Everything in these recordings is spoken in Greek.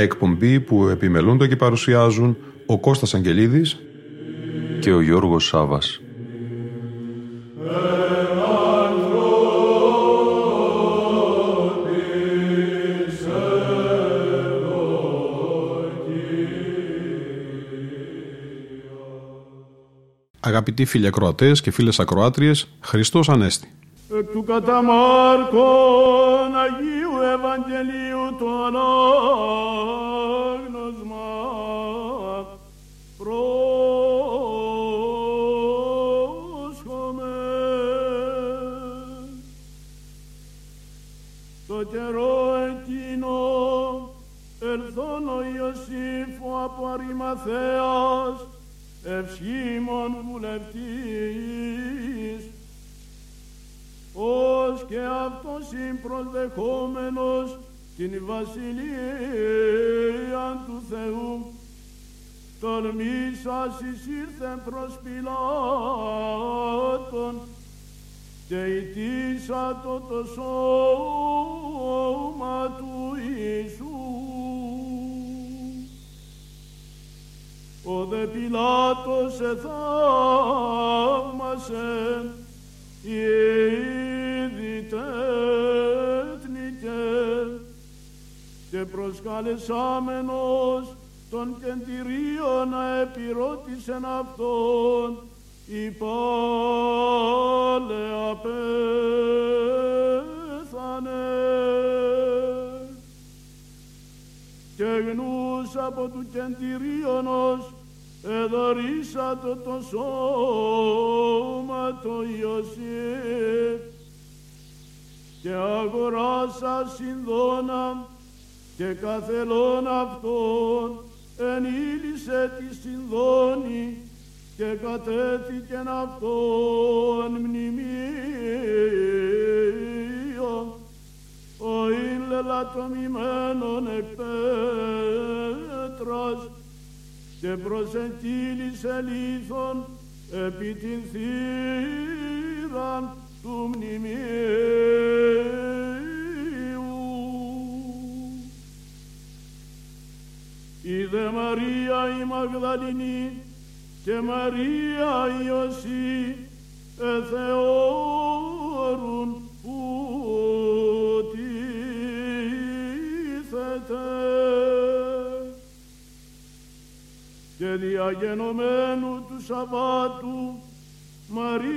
Μια εκπομπή που επιμελούνται και παρουσιάζουν ο Κώστας Αγγελίδης και ο Γιώργος Σάβας. Αγαπητοί φίλοι ακροατές και φίλες ακροάτριες, Χριστός Ανέστη. Εκ του κατά ήρθε προς Πιλάτων και ητήσα το το σώμα του Ιησού. Ο δε Πιλάτος εθαύμασε ήδη τέτνηκε και προσκαλεσάμενος των κεντηρίων να επιρώτησεν αυτόν υπάλε απέθανε και γνούς από του κεντηρίωνος εδωρήσατο το σώμα το Ιωσήφ και αγοράσα συνδόνα και καθελών αυτών ενήλυσε τη συνδόνη και κατέθηκεν αυτόν μνημείο ο ειν λελατομημένων εκ πέτρας και προσεγγίλησε λίθον επί την θύραν του μνημείου. Είδε Μαρία η Μαγδαληνή και Μαρία η Ιωσή εθεώρουν που τίθεται και διαγενομένου του Σαββάτου Μαρία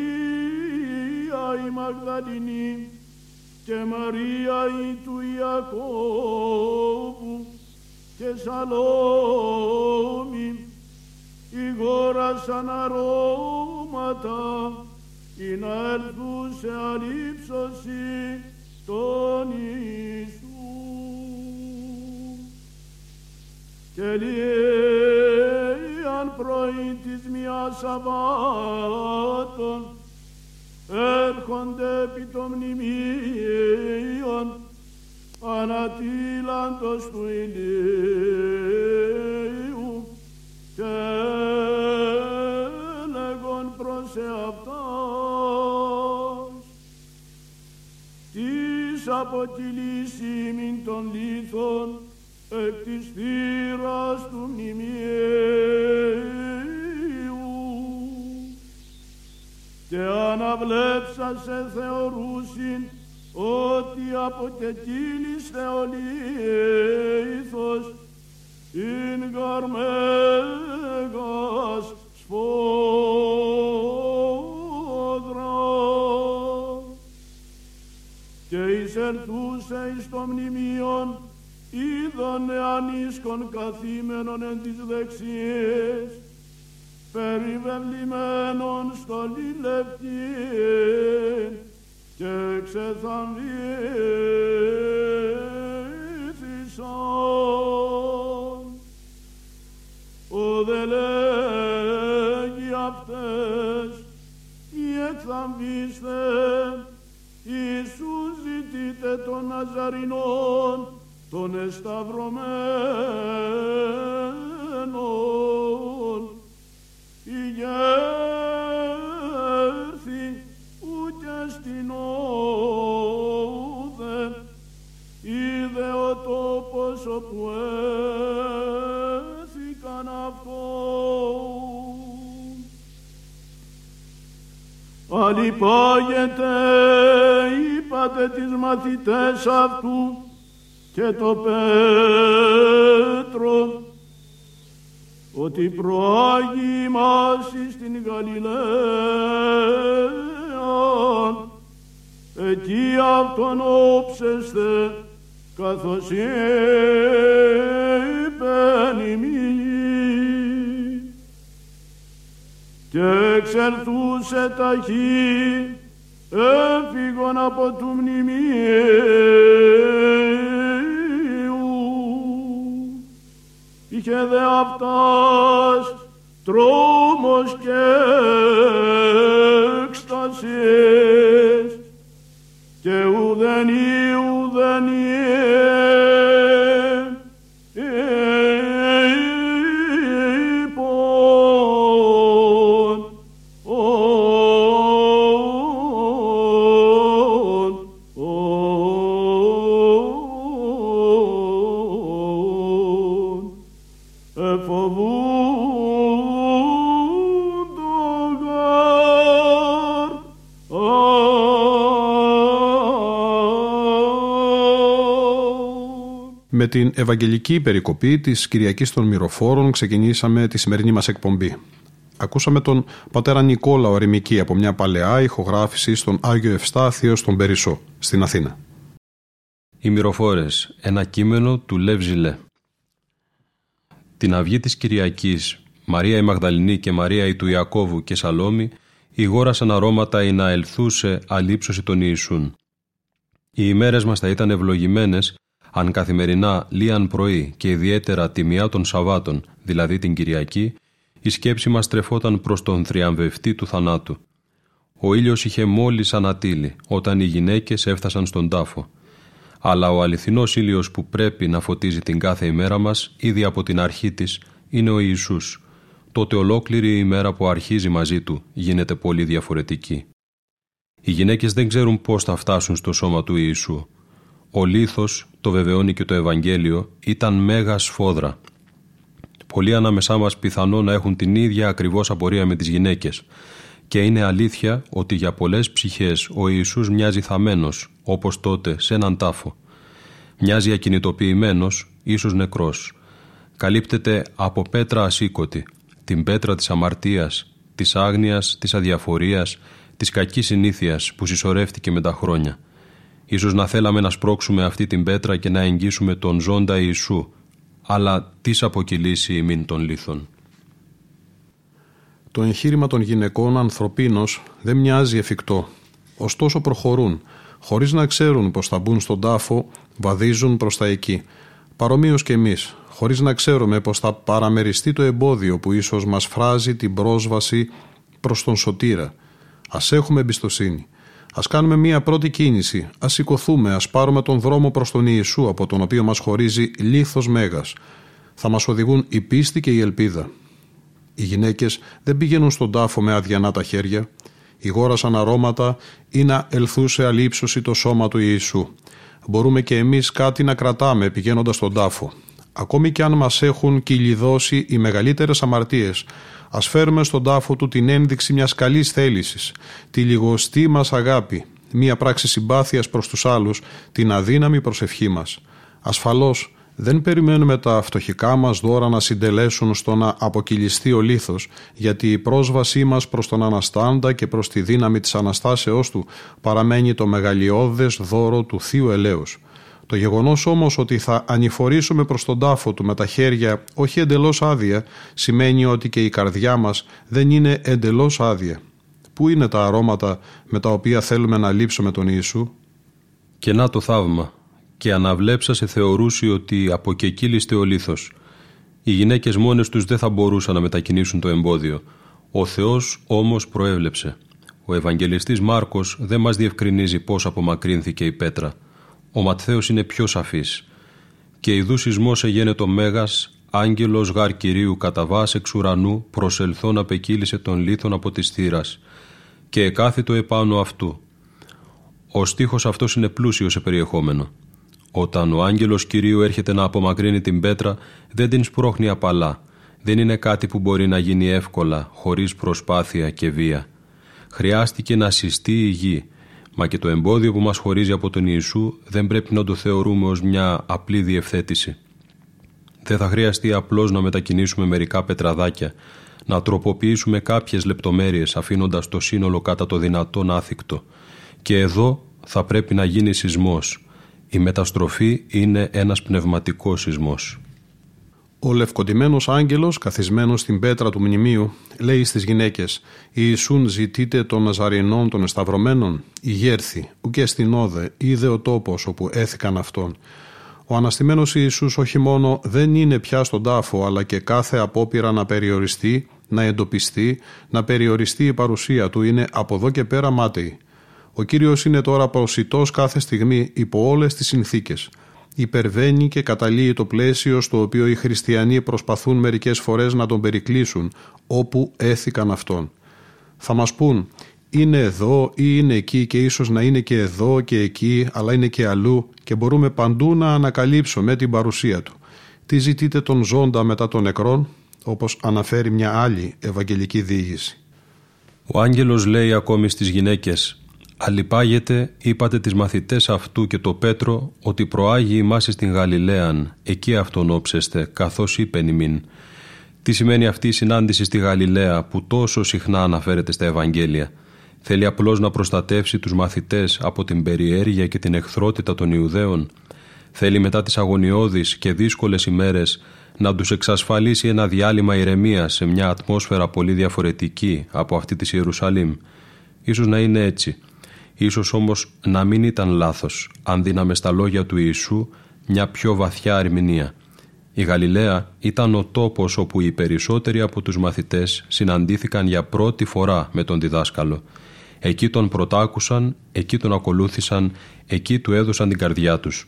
η Μαγδαληνή και Μαρία η του Ιακώβου και Σαλόμη ηγόρασαν αρώματα ή να έλθούσε αλήψωση τον Ιησού. Και λέει αν πρωί της μιας Σαββάτων έρχονται επί των μνημείων ανατήλαντος του ηλίου και λέγον προς εαυτάς της αποτυλήσιμην των λίθων εκ της θύρας του μνημείου. Και αναβλέψασε θεωρούσιν ότι από τεκίνης θεολήθος ειν καρμέγας σπόδρα και εισερθούσε εις το μνημείον είδον ανίσκον καθήμενον εν τις δεξιές περιβεβλημένον στο λιλευτήν και και ξεθαμβήθησαν. Ο δε λέγει αυτές οι εκθαμβήστε Ιησού ζητείτε των Ναζαρινών των εσταυρωμένων η τόπος όπου έθηκαν αυτόν. Αλυπάγεται είπατε τις μαθητές αυτού και το Πέτρο ότι προάγει μας στην Γαλιλαία. Εκεί αυτόν όψεστε καθώς είπεν και εξερθούσε ταχύ έφυγον από του μνημείου. Είχε δε αυτάς τρόμος και έκστασης και ουδεν ή την Ευαγγελική Περικοπή της Κυριακής των Μυροφόρων ξεκινήσαμε τη σημερινή μας εκπομπή. Ακούσαμε τον πατέρα Νικόλα Ορημική από μια παλαιά ηχογράφηση στον Άγιο Ευστάθιο στον Περισσό, στην Αθήνα. Οι Μυροφόρες, ένα κείμενο του Λεύ Ζηλέ. Την αυγή της Κυριακής, Μαρία η Μαγδαληνή και Μαρία η του Ιακώβου και Σαλόμη ηγόρασαν αρώματα ή να ελθούσε αλήψωση των Ιησούν. Οι ημέρες μας θα ήταν ευλογημένες αν καθημερινά λίαν πρωί και ιδιαίτερα τιμιά των Σαββάτων, δηλαδή την Κυριακή, η σκέψη μας τρεφόταν προς τον θριαμβευτή του θανάτου. Ο ήλιος είχε μόλις ανατείλει όταν οι γυναίκες έφτασαν στον τάφο. Αλλά ο αληθινός ήλιος που πρέπει να φωτίζει την κάθε ημέρα μας, ήδη από την αρχή της, είναι ο Ιησούς. Τότε ολόκληρη η ημέρα που αρχίζει μαζί του γίνεται πολύ διαφορετική. Οι γυναίκες δεν ξέρουν πώς θα φτάσουν στο σώμα του Ιησού. Ο λίθος, το βεβαιώνει και το Ευαγγέλιο, ήταν μέγα σφόδρα. Πολλοί ανάμεσά μας πιθανό να έχουν την ίδια ακριβώς απορία με τις γυναίκες και είναι αλήθεια ότι για πολλές ψυχές ο Ιησούς μοιάζει θαμένος, όπως τότε σε έναν τάφο. Μοιάζει ακινητοποιημένος, ίσως νεκρός. Καλύπτεται από πέτρα ασήκωτη, την πέτρα της αμαρτίας, της άγνοιας, της αδιαφορίας, της κακής συνήθειας που συσσωρεύτηκε με τα χρόνια. Ίσως να θέλαμε να σπρώξουμε αυτή την πέτρα και να εγγύσουμε τον ζώντα Ιησού, αλλά τις αποκυλήσει ημίν των λίθων. Το εγχείρημα των γυναικών ανθρωπίνος δεν μοιάζει εφικτό. Ωστόσο προχωρούν. Χωρίς να ξέρουν πως θα μπουν στον τάφο, βαδίζουν προς τα εκεί. Παρομοίως και εμείς, χωρίς να ξέρουμε πως θα παραμεριστεί το εμπόδιο που ίσως μας φράζει την πρόσβαση προς τον σωτήρα. Ας έχουμε εμπιστοσύνη. Α κάνουμε μία πρώτη κίνηση. Α σηκωθούμε, ας πάρουμε τον δρόμο προς τον Ιησού, από τον οποίο μας χωρίζει λίθος μέγας. Θα μας οδηγούν η πίστη και η ελπίδα. Οι γυναίκες δεν πηγαίνουν στον τάφο με αδιανά τα χέρια. Ηγόρασαν αρώματα ή να ελθούσε αλήψωση το σώμα του Ιησού. Μπορούμε και εμείς κάτι να κρατάμε πηγαίνοντας στον τάφο. Ακόμη και αν μας έχουν κυλιδώσει οι μεγαλύτερες αμαρτίες, Α φέρουμε στον τάφο του την ένδειξη μιας καλής θέλησης, τη λιγοστή μας αγάπη, μια πράξη συμπάθειας προς τους άλλους, την αδύναμη προσευχή μας. Ασφαλώς δεν περιμένουμε τα φτωχικά μας δώρα να συντελέσουν στο να αποκυλιστεί ο λίθος, γιατί η πρόσβασή μας προς τον Αναστάντα και προς τη δύναμη της Αναστάσεώς του παραμένει το μεγαλειώδες δώρο του Θείου Ελέους. Το γεγονός όμως ότι θα ανηφορήσουμε προς τον τάφο του με τα χέρια όχι εντελώς άδεια σημαίνει ότι και η καρδιά μας δεν είναι εντελώς άδεια. Πού είναι τα αρώματα με τα οποία θέλουμε να λείψουμε τον Ιησού; Και να το θαύμα. Και αναβλέψα σε θεωρούσε ότι από και εκεί ληστε ο λίθος. Οι γυναίκες μόνες τους δεν θα μπορούσαν να μετακινήσουν το εμπόδιο. Ο Θεός όμως προέβλεψε. Ο Ευαγγελιστής Μάρκος δεν μας διευκρινίζει πώς απομακρύνθηκε η πέτρα. Ο Ματθαίος είναι πιο σαφής. «Και ιδού σεισμός εγένετο μέγας, άγγελος γάρ Κυρίου κατά βάς εξ ουρανού προσελθόν απεκύλησε τον λίθον από της θύρας και εκάθιτο επάνω αυτού». Ο στίχος αυτός είναι πλούσιος σε περιεχόμενο. Όταν ο άγγελος Κυρίου έρχεται να απομακρύνει την πέτρα, δεν την σπρώχνει απαλά. Δεν είναι κάτι που μπορεί να γίνει εύκολα, χωρίς προσπάθεια και βία. Χρειάστηκε να συστεί η γη, μα και το εμπόδιο που μας χωρίζει από τον Ιησού δεν πρέπει να το θεωρούμε ως μια απλή διευθέτηση. Δεν θα χρειαστεί απλώς να μετακινήσουμε μερικά πετραδάκια, να τροποποιήσουμε κάποιες λεπτομέρειες αφήνοντας το σύνολο κατά το δυνατόν άθικτο. Και εδώ θα πρέπει να γίνει σεισμός. Η μεταστροφή είναι ένας πνευματικός σεισμός. Ο λευκοντημένος άγγελος, καθισμένος στην πέτρα του μνημείου, λέει στις γυναίκες «Ιησούν ζητείτε των Ναζαρινών των εσταυρωμένων, ηγέρθη, ουκέ στην όδε, είδε ο τόπος όπου έθηκαν αυτόν». Ο αναστημένος Ιησούς όχι μόνο δεν είναι πια στον τάφο, αλλά και κάθε απόπειρα να περιοριστεί, να εντοπιστεί, να περιοριστεί η παρουσία του είναι από εδώ και πέρα μάταιη. Ο Κύριος είναι τώρα προσιτός κάθε στιγμή υπό όλες τις συνθήκες – υπερβαίνει και καταλύει το πλαίσιο στο οποίο οι χριστιανοί προσπαθούν μερικές φορές να τον περικλείσουν, όπου έθηκαν αυτόν. Θα μας πούν, είναι εδώ ή είναι εκεί και ίσως να είναι και εδώ και εκεί, αλλά είναι και αλλού και μπορούμε παντού να ανακαλύψουμε την παρουσία του. Τι ζητείτε τον ζώντα μετά των νεκρών, όπως αναφέρει μια άλλη ευαγγελική διήγηση. Ο άγγελος λέει ακόμη στις γυναίκες Αλυπάγεται, είπατε τις μαθητές αυτού και το Πέτρο, ότι προάγει ημάς στην Γαλιλαίαν, εκεί αυτόν όψεστε, καθώς είπε ημίν. Τι σημαίνει αυτή η συνάντηση στη Γαλιλαία που τόσο συχνά αναφέρεται στα Ευαγγέλια; Θέλει απλώς να προστατεύσει τους μαθητές από την περιέργεια και την εχθρότητα των Ιουδαίων; Θέλει μετά τις αγωνιώδεις και δύσκολες ημέρες να τους εξασφαλίσει ένα διάλειμμα ηρεμίας σε μια ατμόσφαιρα πολύ διαφορετική από αυτή της Ιερουσαλήμ; Ίσως να είναι έτσι. Ίσως όμως να μην ήταν λάθος αν δίναμε στα λόγια του Ιησού μια πιο βαθιά ερμηνεία. Η Γαλιλαία ήταν ο τόπος όπου οι περισσότεροι από τους μαθητές συναντήθηκαν για πρώτη φορά με τον διδάσκαλο. Εκεί τον πρωτάκουσαν, εκεί τον ακολούθησαν, εκεί του έδωσαν την καρδιά τους.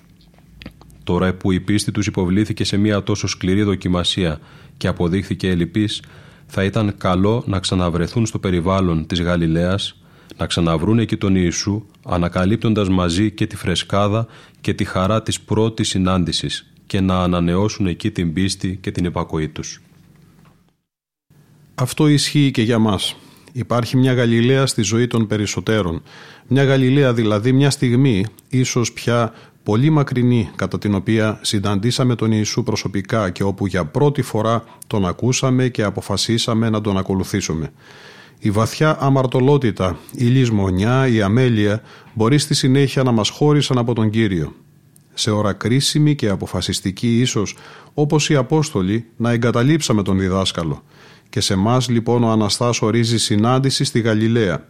Τώρα που η πίστη τους υποβλήθηκε σε μια τόσο σκληρή δοκιμασία και αποδείχθηκε ελλειπής, θα ήταν καλό να ξαναβρεθούν στο περιβάλλον της Γαλιλαίας να ξαναβρούν εκεί τον Ιησού, ανακαλύπτοντας μαζί και τη φρεσκάδα και τη χαρά της πρώτης συνάντησης και να ανανεώσουν εκεί την πίστη και την επακοή τους. Αυτό ισχύει και για μας. Υπάρχει μια Γαλιλαία στη ζωή των περισσότερων. Μια Γαλιλαία δηλαδή μια στιγμή, ίσως πια πολύ μακρινή, κατά την οποία συναντήσαμε τον Ιησού προσωπικά και όπου για πρώτη φορά τον ακούσαμε και αποφασίσαμε να τον ακολουθήσουμε. Η βαθιά αμαρτωλότητα, η λησμονιά, η αμέλεια μπορεί στη συνέχεια να μας χώρισαν από τον Κύριο. Σε ώρα κρίσιμη και αποφασιστική ίσως, όπως οι Απόστολοι, να εγκαταλείψαμε τον διδάσκαλο. Και σε εμά λοιπόν ο Αναστάς ορίζει συνάντηση στη Γαλιλαία.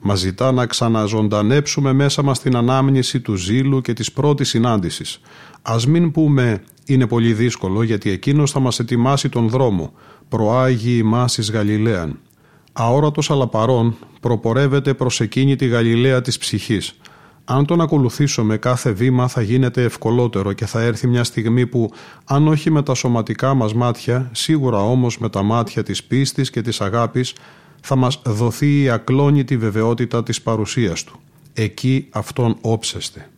Μας ζητά να ξαναζωντανέψουμε μέσα μας την ανάμνηση του ζήλου και της πρώτης συνάντησης. Ας μην πούμε είναι πολύ δύσκολο γιατί εκείνος θα μας ετοιμάσει τον δρόμο. Προάγει ημάς εις Γαλιλαίαν αόρατος αλλά παρόν, προπορεύεται προς εκείνη τη Γαλιλαία της ψυχής. Αν τον ακολουθήσουμε κάθε βήμα θα γίνεται ευκολότερο και θα έρθει μια στιγμή που, αν όχι με τα σωματικά μας μάτια, σίγουρα όμως με τα μάτια της πίστης και της αγάπης, θα μας δοθεί η ακλόνητη βεβαιότητα της παρουσίας του. Εκεί αυτόν όψεστε.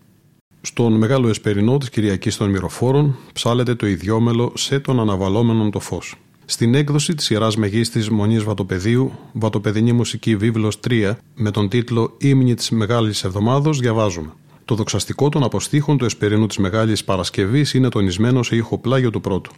Στον Μεγάλο Εσπερινό της Κυριακής των Μυροφόρων ψάλεται το ιδιόμελο «Σε τον αναβαλόμενον το φως». Στην έκδοση της Ιεράς Μεγίστης Μονής Βατοπεδίου, Βατοπεδινή Μουσική Βίβλος 3, με τον τίτλο Ήμνη της Μεγάλης Εβδομάδος, διαβάζουμε. Το δοξαστικό των αποστήχων του Εσπερινού της Μεγάλης Παρασκευής είναι τονισμένο σε ήχο πλάγιο του πρώτου.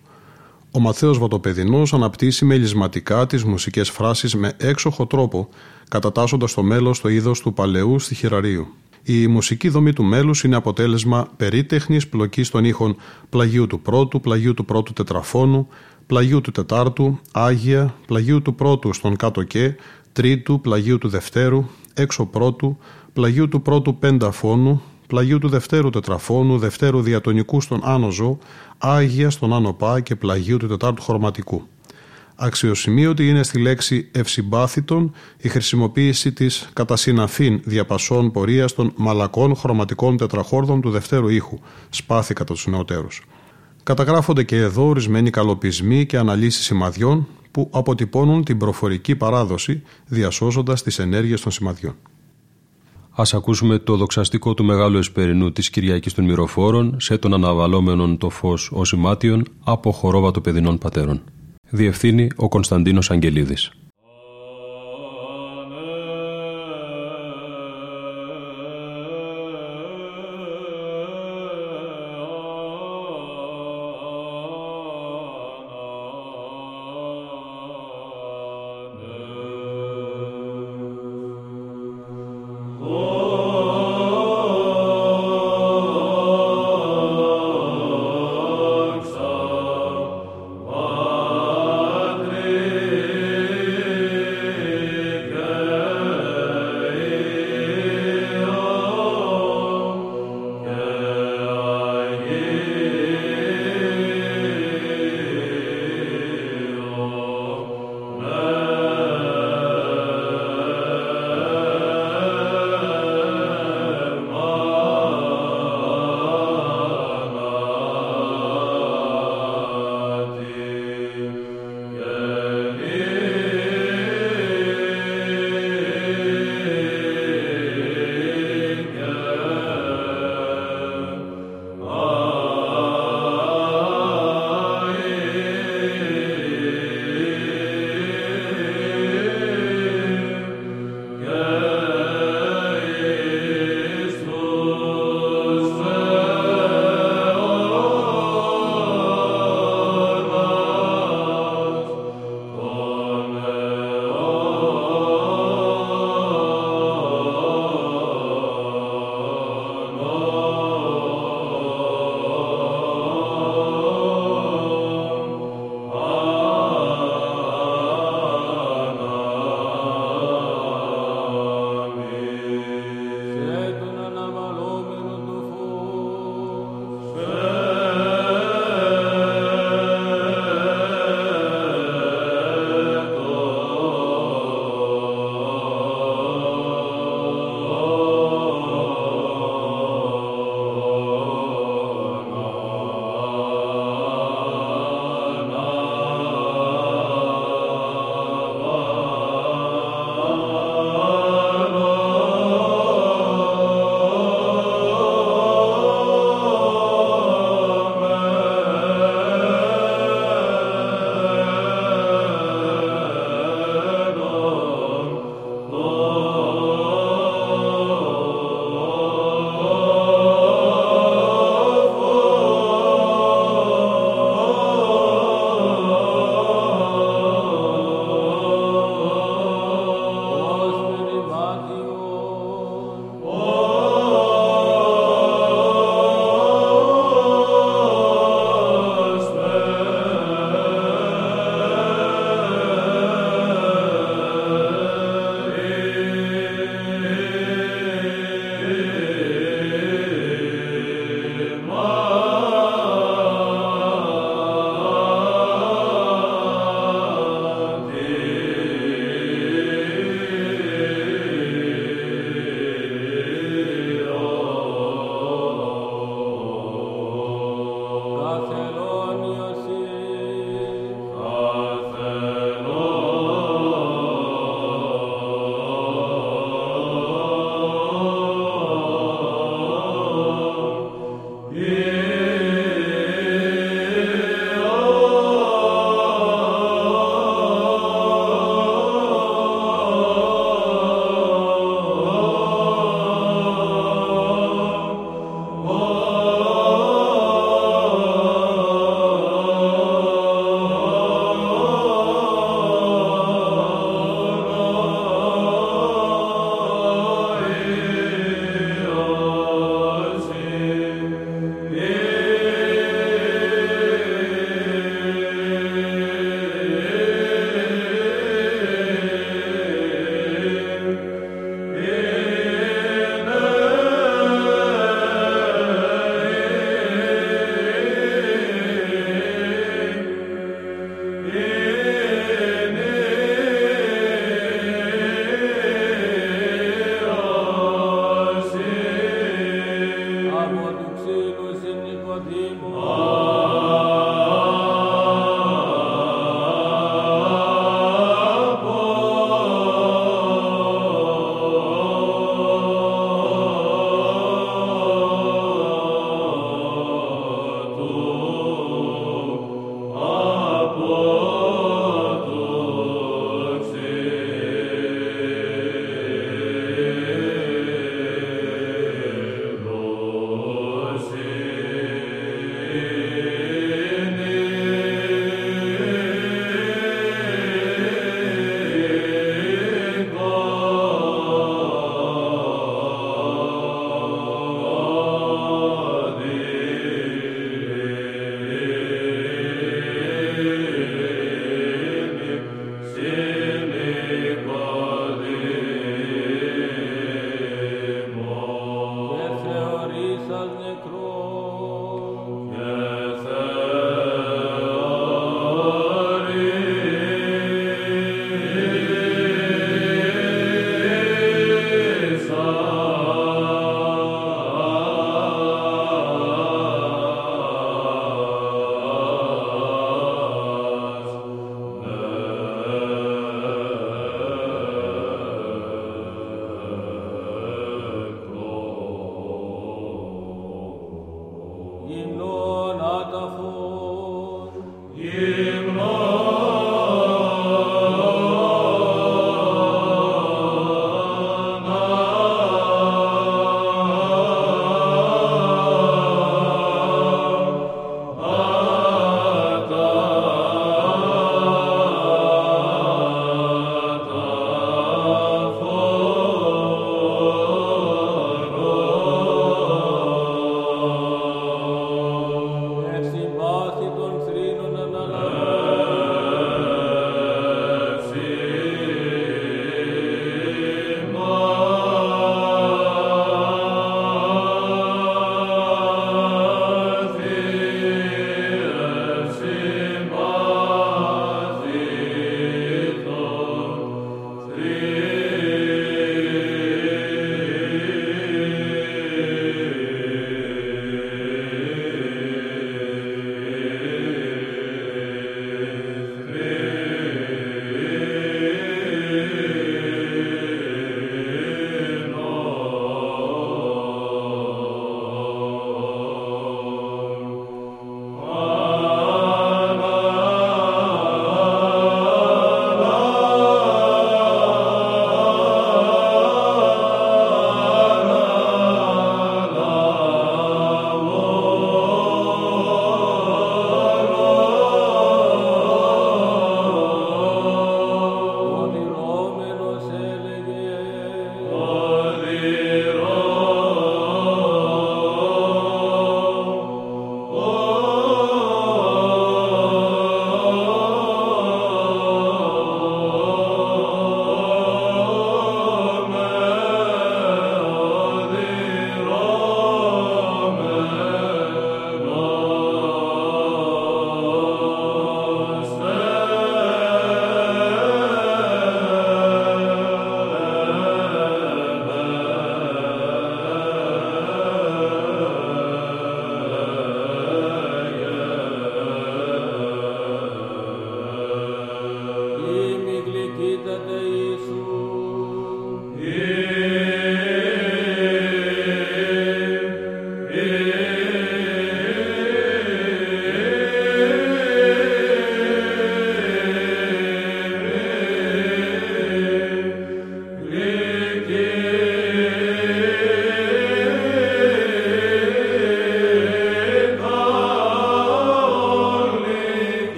Ο Μαθαίος Βατοπεδινός αναπτύσσει μελισματικά τις μουσικές φράσεις με έξοχο τρόπο, κατατάσσοντας το μέλος στο είδος του παλαιού στοιχειραρίου. Η μουσική δομή του μέλους είναι αποτέλεσμα περίτεχνης πλοκής των ήχων πλαγίου του πρώτου, πλαγίου του πρώτου τετραφώνου, πλαγίου του Τετάρτου, Άγια, πλαγίου του Πρώτου στον κάτω και, τρίτου, πλαγίου του δευτέρου, έξω πρώτου, πλαγίου του πρώτου πενταφώνου, πλαγίου του δευτέρου τετραφώνου, δευτέρου διατονικού στον άνω ζω, άγια στον άνω πά και πλαγίου του τετάρτου χρωματικού. Αξιοσημείωτη είναι στη λέξη ευσυμπάθητον η χρησιμοποίηση της κατά συναφήν διαπασών πορείας των μαλακών χρωματικών τετραχόρδων του δευτέρου ήχου, σπάθη κατά τους νεοτέρους. Καταγράφονται και εδώ ορισμένοι καλοπισμοί και αναλύσεις σημαδιών που αποτυπώνουν την προφορική παράδοση διασώζοντας τις ενέργειες των σημαδιών. Ας ακούσουμε το δοξαστικό του Μεγάλου Εσπερινού της Κυριακής των Μυροφόρων σε τον αναβαλόμενον το φως ως ημάτιον από χορόβατο παιδινών πατέρων. Διευθύνει ο Κωνσταντίνος Αγγελίδης.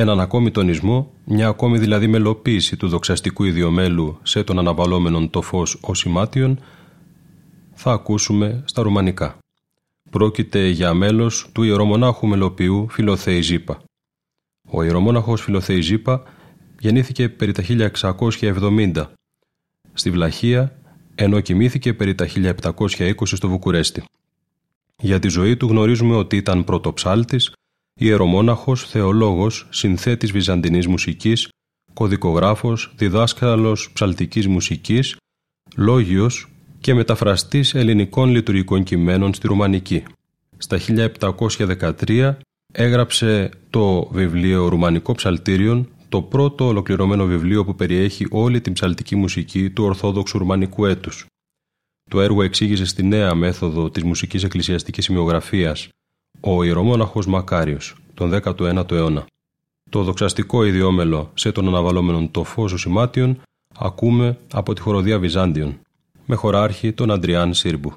Έναν ακόμη τονισμό, μια ακόμη δηλαδή μελοποίηση του δοξαστικού ιδιομέλου σε τον αναβαλόμενον το φως ως ημάτιον, θα ακούσουμε στα ρουμανικά. Πρόκειται για μέλος του ιερομονάχου μελοποιού Φιλοθέη Ζήπα. Ο ιερομόναχος Φιλοθέη Ζήπα γεννήθηκε περί τα 1670 στη Βλαχία, ενώ κοιμήθηκε περί τα 1720 στο Βουκουρέστι. Για τη ζωή του γνωρίζουμε ότι ήταν πρωτοψάλτης, ιερομόναχος, θεολόγος, συνθέτης βυζαντινής μουσικής, κωδικογράφος, διδάσκαλος ψαλτικής μουσικής, λόγιος και μεταφραστής ελληνικών λειτουργικών κειμένων στη Ρουμανική. Στα 1713 έγραψε το βιβλίο «Ρουμανικό ψαλτήριον», το πρώτο ολοκληρωμένο βιβλίο που περιέχει όλη την ψαλτική μουσική του Ορθόδοξου Ρουμανικού έτους. Το έργο εξήγησε στη νέα μέθοδο της μουσικής εκκλησιαστικής σημειογραφίας ο ιερομόναχος Μακάριος, τον 19ο αιώνα. Το δοξαστικό ιδιόμελο σε τον αναβαλόμενον το φως σημάτιον ακούμε από τη χοροδία Βυζάντιον, με χωράρχη τον Αντριάν Σύρμπου.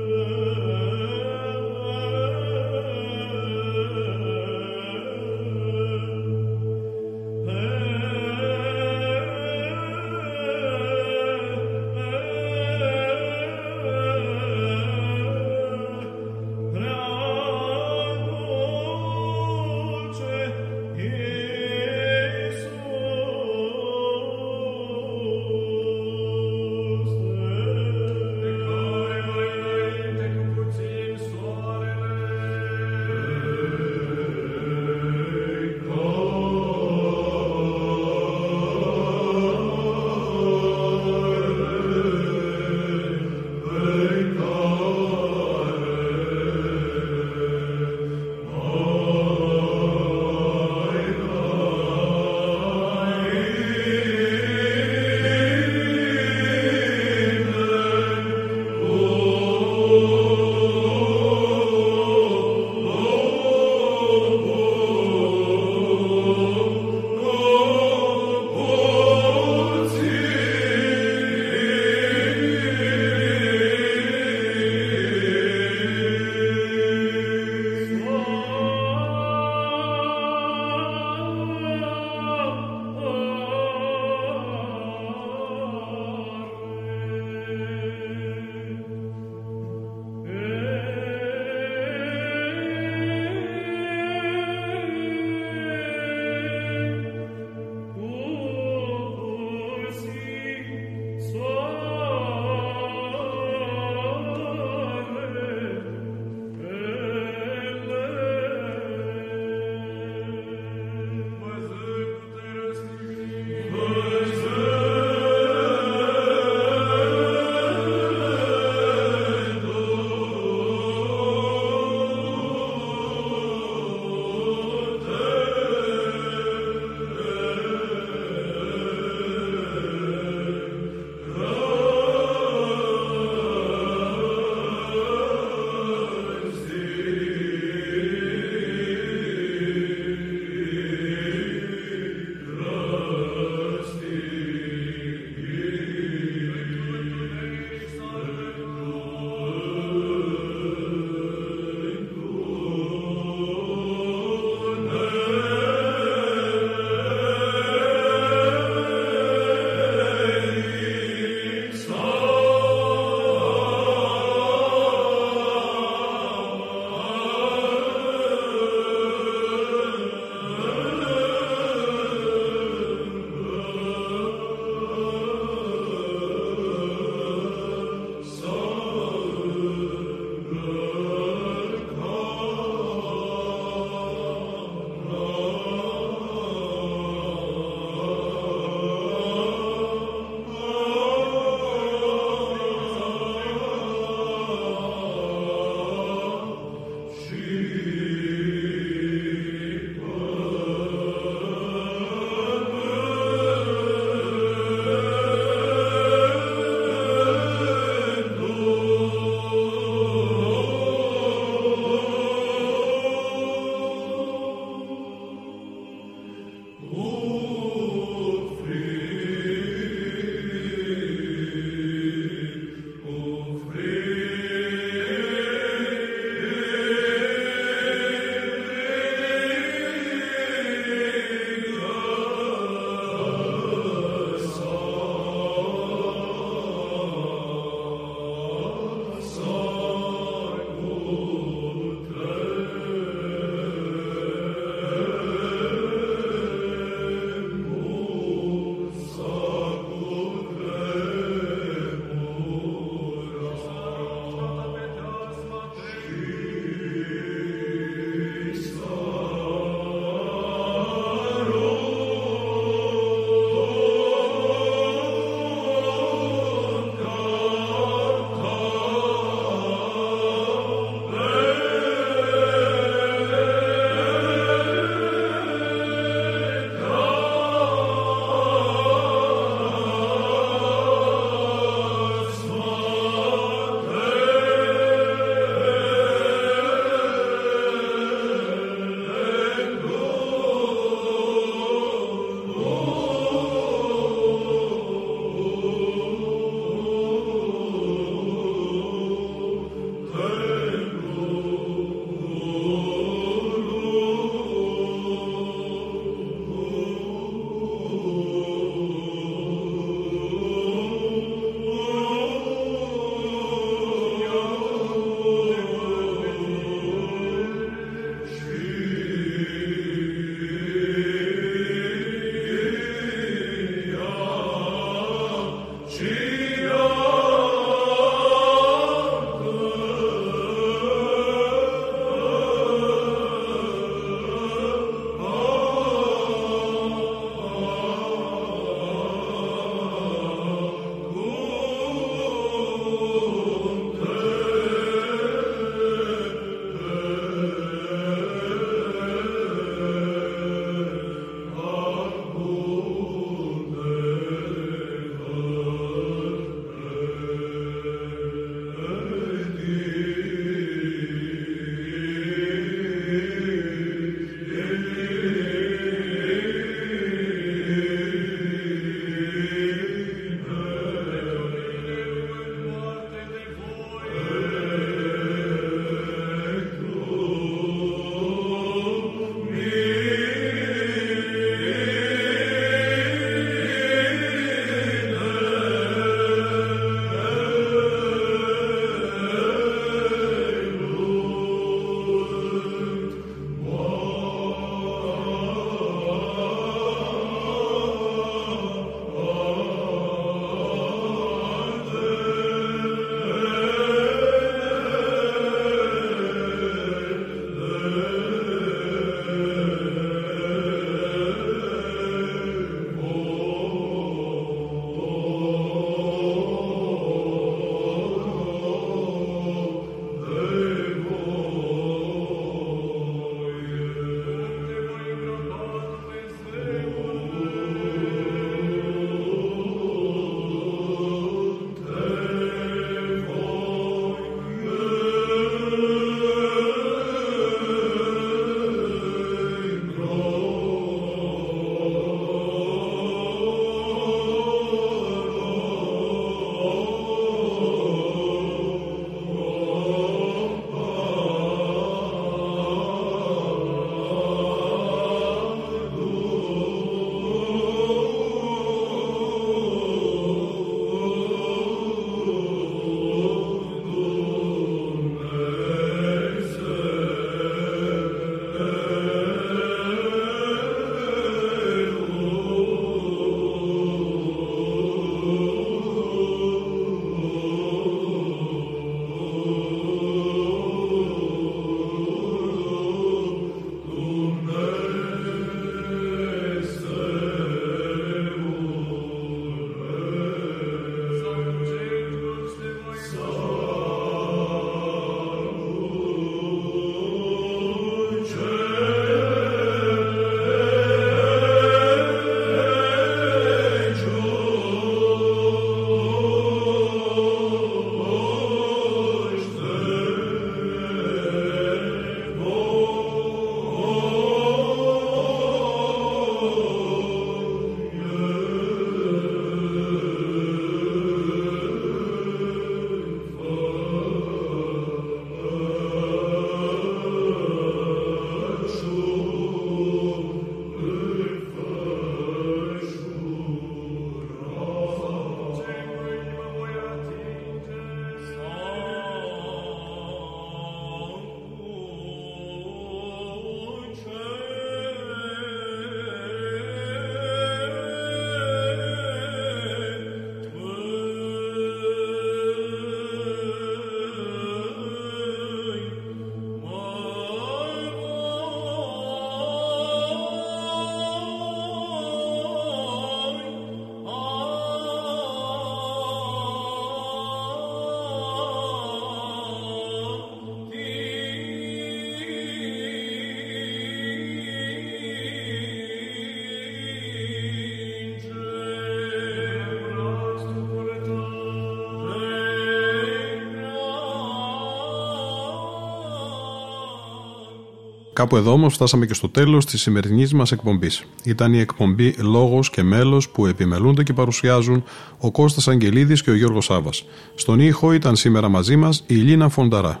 Κάπου εδώ όμως φτάσαμε και στο τέλος της σημερινής μας εκπομπής. Ήταν η εκπομπή Λόγος και Μέλος που επιμελούνται και παρουσιάζουν ο Κώστας Αγγελίδης και ο Γιώργος Σάβα. Στον ήχο ήταν σήμερα μαζί μας η Λίνα Φονταρά.